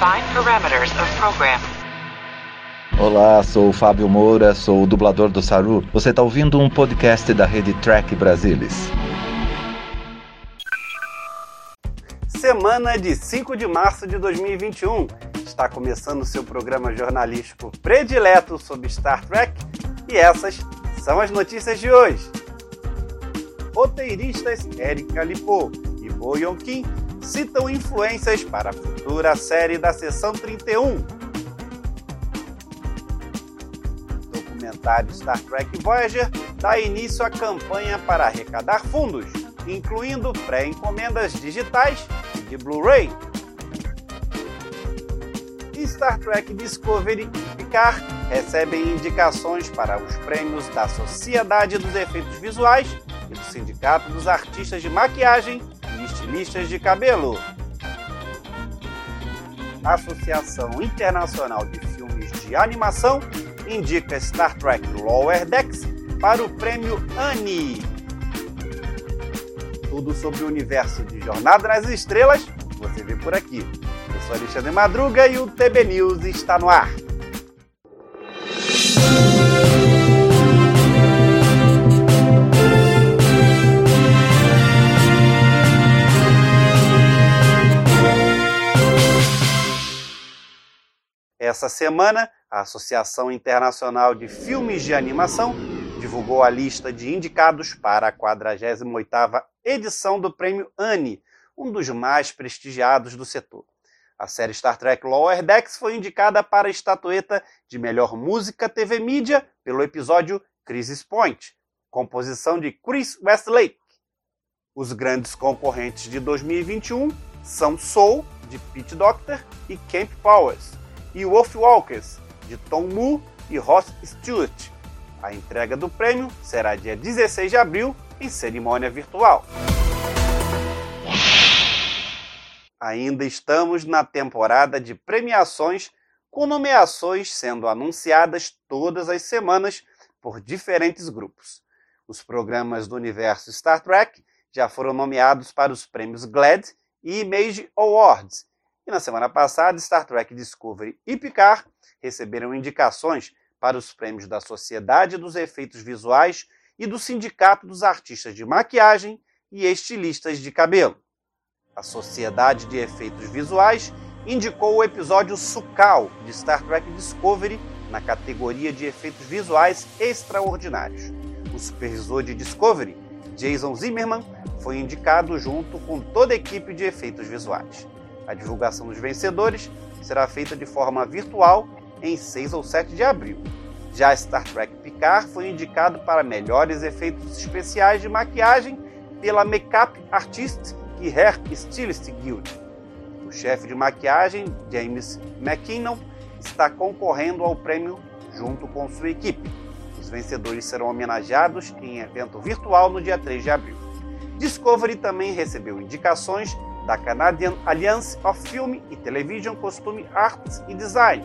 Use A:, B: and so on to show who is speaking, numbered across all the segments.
A: Define parameters of program.
B: Olá, sou o Fábio Moura, sou o dublador do Saru. Você está ouvindo um podcast da rede Track Brasilis.
C: Semana de 5 de março de 2021. Está começando o seu programa jornalístico predileto sobre Star Trek e essas são as notícias de hoje. Roteiristas Erika Lipo e Bo Yong-kim citam influências para a futura série da Seção 31. O documentário Star Trek Voyager dá início à campanha para arrecadar fundos, incluindo pré-encomendas digitais e de Blu-ray. Star Trek Discovery e Picard recebem indicações para os prêmios da Sociedade dos Efeitos Visuais e do Sindicato dos Artistas de Maquiagem estilistas de cabelo. A Associação Internacional de Filmes de Animação indica Star Trek Lower Decks para o prêmio Annie. Tudo sobre o universo de Jornada nas Estrelas você vê por aqui. Eu sou Alexandre Madruga e o TB News está no ar. Essa semana, a Associação Internacional de Filmes de Animação divulgou a lista de indicados para a 48ª edição do Prêmio Annie, um dos mais prestigiados do setor. A série Star Trek Lower Decks foi indicada para a estatueta de melhor música TV mídia pelo episódio Crisis Point, composição de Chris Westlake. Os grandes concorrentes de 2021 são Soul, de Pete Doctor, e Camp Powers e Wolf Walkers, de Tom Moore e Ross Stewart. A entrega do prêmio será dia 16 de abril, em cerimônia virtual. Ainda estamos na temporada de premiações, com nomeações sendo anunciadas todas as semanas por diferentes grupos. Os programas do universo Star Trek já foram nomeados para os prêmios GLAD e Image Awards na semana passada, Star Trek Discovery e Picard receberam indicações para os prêmios da Sociedade dos Efeitos Visuais e do Sindicato dos Artistas de Maquiagem e Estilistas de Cabelo. A Sociedade de Efeitos Visuais indicou o episódio Sukal de Star Trek Discovery na categoria de efeitos visuais extraordinários. O supervisor de Discovery, Jason Zimmerman, foi indicado junto com toda a equipe de efeitos visuais. A divulgação dos vencedores será feita de forma virtual em 6 ou 7 de abril. Já Star Trek Picard foi indicado para melhores efeitos especiais de maquiagem pela Makeup Artist e Hair Stylist Guild. O chefe de maquiagem, James McKinnon, está concorrendo ao prêmio junto com sua equipe. Os vencedores serão homenageados em evento virtual no dia 3 de abril. Discovery também recebeu indicações da Canadian Alliance of Film e Television Costume Arts e Design.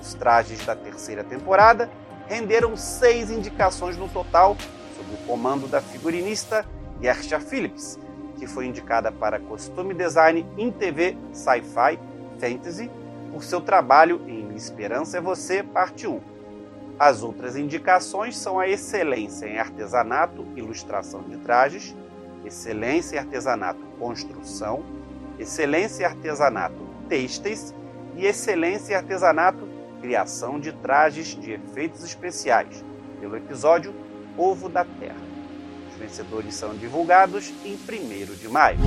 C: Os trajes da terceira temporada renderam seis indicações no total, sob o comando da figurinista Gersha Phillips, que foi indicada para Costume Design em TV Sci-Fi Fantasy por seu trabalho em Esperança é Você, parte 1. As outras indicações são a excelência em artesanato ilustração de trajes, excelência em artesanato construção, excelência em artesanato têxteis e excelência em artesanato criação de trajes de efeitos especiais, pelo episódio Ovo da Terra. Os vencedores são divulgados em 1 de maio.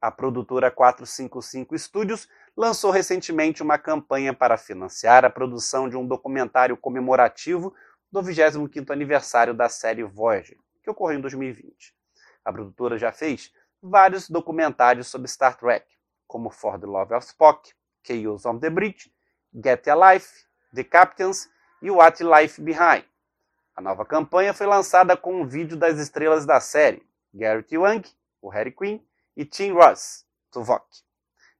C: A produtora 455 Studios lançou recentemente uma campanha para financiar a produção de um documentário comemorativo do 25º aniversário da série Voyager, que ocorreu em 2020. A produtora já fez vários documentários sobre Star Trek, como For the Love of Spock, Chaos on the Bridge, Get a Life, The Captains e What Life Behind. A nova campanha foi lançada com um vídeo das estrelas da série, Garrett Wang, o Harry Quinn, e Tim Ross, Tuvok,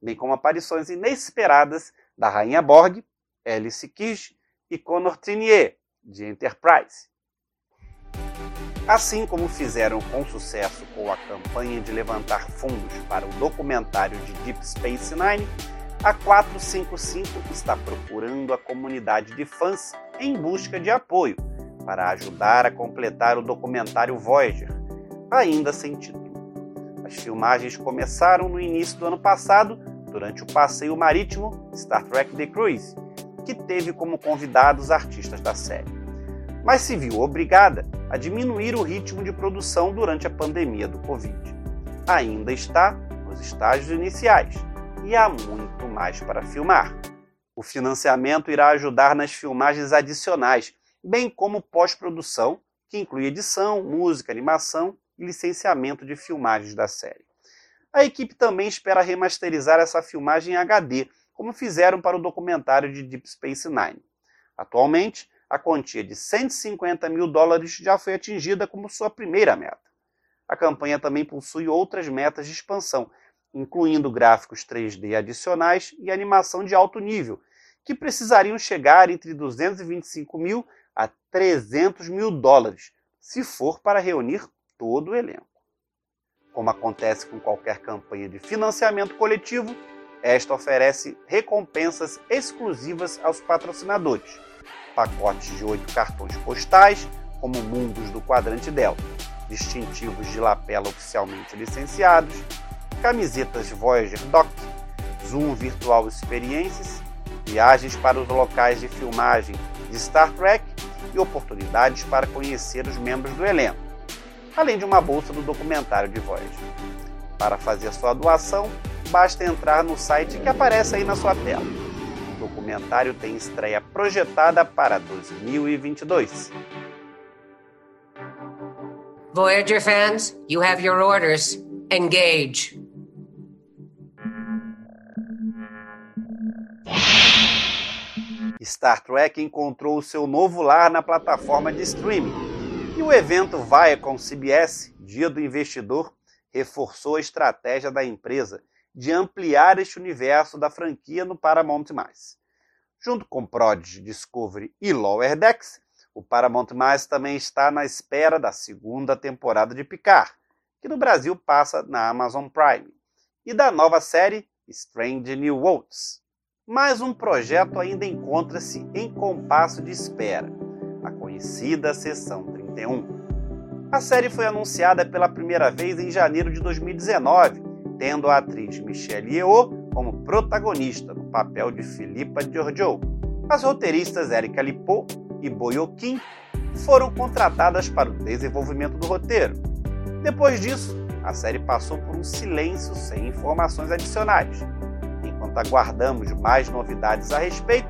C: bem como aparições inesperadas da Rainha Borg, Alice Kish e Connor Trinier, de Enterprise. Assim como fizeram com sucesso com a campanha de levantar fundos para o documentário de Deep Space Nine, a 455 está procurando a comunidade de fãs em busca de apoio para ajudar a completar o documentário Voyager, ainda sem título. As filmagens começaram no início do ano passado, durante o passeio marítimo Star Trek The Cruise, que teve como convidados artistas da série. Mas se viu obrigada a diminuir o ritmo de produção durante a pandemia do Covid. Ainda está nos estágios iniciais e há muito mais para filmar. O financiamento irá ajudar nas filmagens adicionais, bem como pós-produção, que inclui edição, música, animação e licenciamento de filmagens da série. A equipe também espera remasterizar essa filmagem em HD, como fizeram para o documentário de Deep Space Nine. Atualmente, a quantia de 150 mil dólares já foi atingida como sua primeira meta. A campanha também possui outras metas de expansão, incluindo gráficos 3D adicionais e animação de alto nível, que precisariam chegar entre 225 mil a 300 mil dólares, se for para reunir todo o elenco. Como acontece com qualquer campanha de financiamento coletivo, esta oferece recompensas exclusivas aos patrocinadores, pacotes de oito cartões postais, como mundos do quadrante Delta, distintivos de lapela oficialmente licenciados, camisetas Voyager Doc, Zoom Virtual Experiences, viagens para os locais de filmagem de Star Trek e oportunidades para conhecer os membros do elenco, além de uma bolsa do documentário de Voyager. Para fazer sua doação, basta entrar no site que aparece aí na sua tela. Documentário tem estreia projetada para 2022.
D: Voyager fans, you have your orders. Engage.
C: Star Trek encontrou seu novo lar na plataforma de streaming. E o evento Viacom CBS, Dia do Investidor, reforçou a estratégia da empresa de ampliar este universo da franquia no Paramount+. Junto com Prodigy, Discovery e Lower Decks, o Paramount+, também está na espera da segunda temporada de Picard, que no Brasil passa na Amazon Prime, e da nova série Strange New Worlds. Mas um projeto ainda encontra-se em compasso de espera, a conhecida Sessão 31. A série foi anunciada pela primeira vez em janeiro de 2019, tendo a atriz Michelle Yeoh como protagonista no papel de Philippa Georgiou. As roteiristas Erika Lipo e Boyo Kim foram contratadas para o desenvolvimento do roteiro. Depois disso, a série passou por um silêncio sem informações adicionais. Enquanto aguardamos mais novidades a respeito,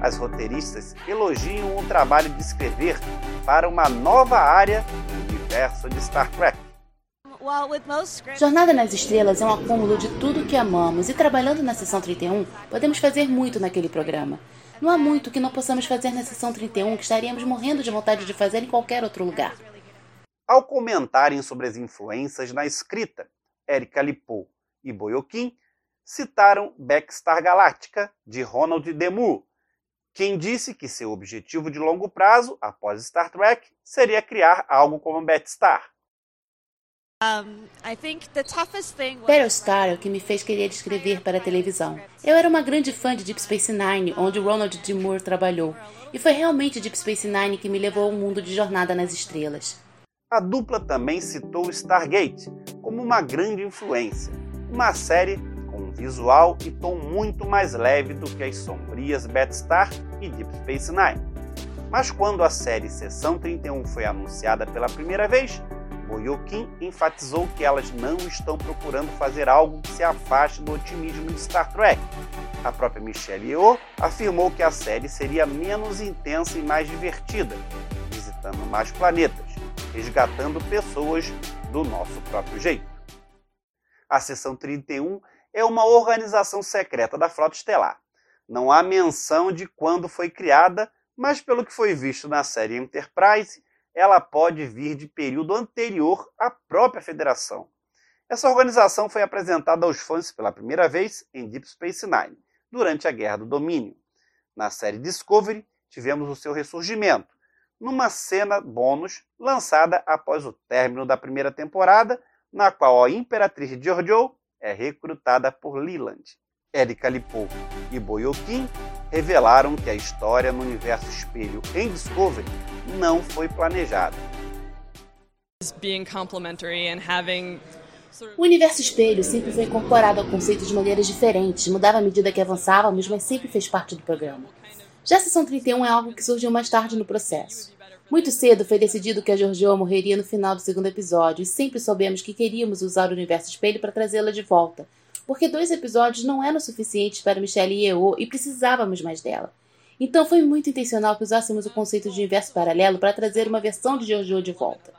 C: as roteiristas elogiam o trabalho de escrever para uma nova área do universo de Star Trek.
E: Jornada nas Estrelas é um acúmulo de tudo que amamos e trabalhando na sessão 31, podemos fazer muito naquele programa. Não há muito que não possamos fazer na sessão 31 que estaríamos morrendo de vontade de fazer em qualquer outro lugar.
C: Ao comentarem sobre as influências na escrita, Erika Lipo e Boyokin citaram Backstar Galactica, de Ronald Demure, quem disse que seu objetivo de longo prazo, após Star Trek, seria criar algo como Backstar.
E: Battlestar é o que me fez querer escrever para a televisão. Eu era uma grande fã de Deep Space Nine, onde Ronald D. Moore trabalhou, e foi realmente Deep Space Nine que me levou ao mundo de Jornada nas Estrelas.
C: A dupla também citou Stargate como uma grande influência, uma série com um visual e tom muito mais leve do que as sombrias Battlestar e Deep Space Nine. Mas quando a série Sessão 31 foi anunciada pela primeira vez, Boyokin enfatizou que elas não estão procurando fazer algo que se afaste do otimismo de Star Trek. A própria Michelle Yeoh afirmou que a série seria menos intensa e mais divertida, visitando mais planetas, resgatando pessoas do nosso próprio jeito. A Seção 31 é uma organização secreta da Frota Estelar. Não há menção de quando foi criada, mas pelo que foi visto na série Enterprise, ela pode vir de período anterior à própria federação. Essa organização foi apresentada aos fãs pela primeira vez em Deep Space Nine, durante a Guerra do Domínio. Na série Discovery, tivemos o seu ressurgimento, numa cena bônus lançada após o término da primeira temporada, na qual a Imperatriz Giorgio é recrutada por Leland. Erika Lipou e Boyokin revelaram que a história no universo espelho em Discovery não foi planejada.
E: O universo espelho sempre foi incorporado ao conceito de maneiras diferentes, mudava à medida que avançávamos, mas sempre fez parte do programa. Já a sessão 31 é algo que surgiu mais tarde no processo. Muito cedo foi decidido que a Georgiou morreria no final do segundo episódio, e sempre soubemos que queríamos usar o universo espelho para trazê-la de volta, porque dois episódios não eram suficientes para Michelle e eu e precisávamos mais dela. Então foi muito intencional que usássemos o conceito de universo paralelo para trazer uma versão de Jojo de volta.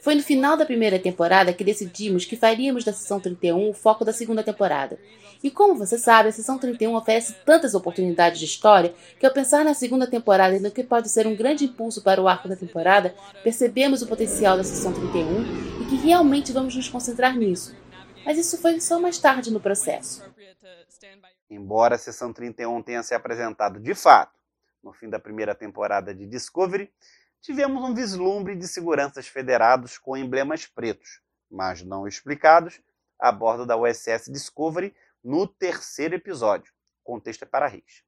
E: Foi no final da primeira temporada que decidimos que faríamos da sessão 31 o foco da segunda temporada. E como você sabe, a sessão 31 oferece tantas oportunidades de história que ao pensar na segunda temporada e no que pode ser um grande impulso para o arco da temporada, percebemos o potencial da sessão 31 e que realmente vamos nos concentrar nisso, mas isso foi só mais tarde no processo.
C: Embora a sessão 31 tenha se apresentado de fato no fim da primeira temporada de Discovery, tivemos um vislumbre de seguranças federados com emblemas pretos, mas não explicados, a bordo da USS Discovery no terceiro episódio. Contexto é para Reis.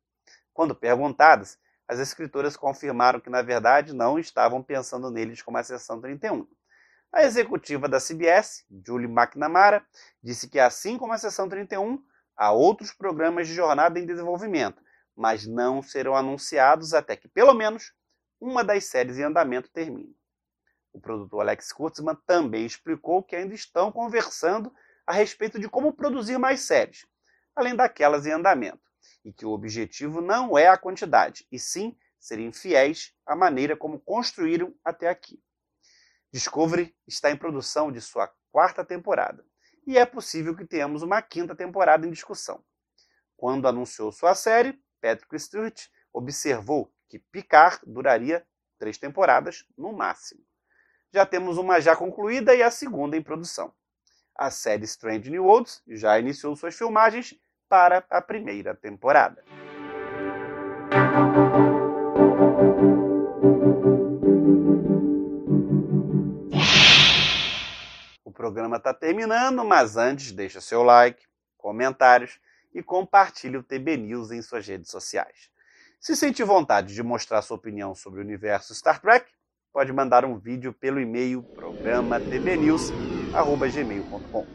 C: Quando perguntadas, as escritoras confirmaram que, na verdade, não estavam pensando neles como a sessão 31. A executiva da CBS, Julie McNamara, disse que, assim como a Sessão 31, há outros programas de jornada em desenvolvimento, mas não serão anunciados até que, pelo menos, uma das séries em andamento termine. O produtor Alex Kurtzman também explicou que ainda estão conversando a respeito de como produzir mais séries, além daquelas em andamento, e que o objetivo não é a quantidade, e sim serem fiéis à maneira como construíram até aqui. Discovery está em produção de sua quarta temporada e é possível que tenhamos uma quinta temporada em discussão. Quando anunciou sua série, Patrick Stewart observou que Picard duraria três temporadas no máximo. Já temos uma já concluída e a segunda em produção. A série Strange New Worlds já iniciou suas filmagens para a primeira temporada. Programa está terminando, mas antes deixa seu like, comentários e compartilhe o TB News em suas redes sociais. Se sentir vontade de mostrar sua opinião sobre o universo Star Trek, pode mandar um vídeo pelo e-mail programa.tbnews@gmail.com.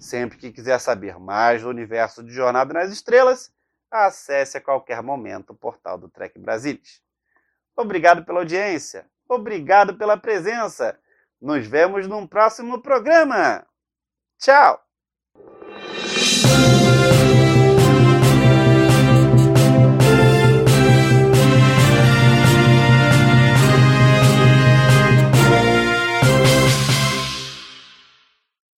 C: Sempre que quiser saber mais do universo de Jornada nas Estrelas, acesse a qualquer momento o portal do Trek Brasilis. Obrigado pela audiência, obrigado pela presença. Nos vemos num próximo programa. Tchau!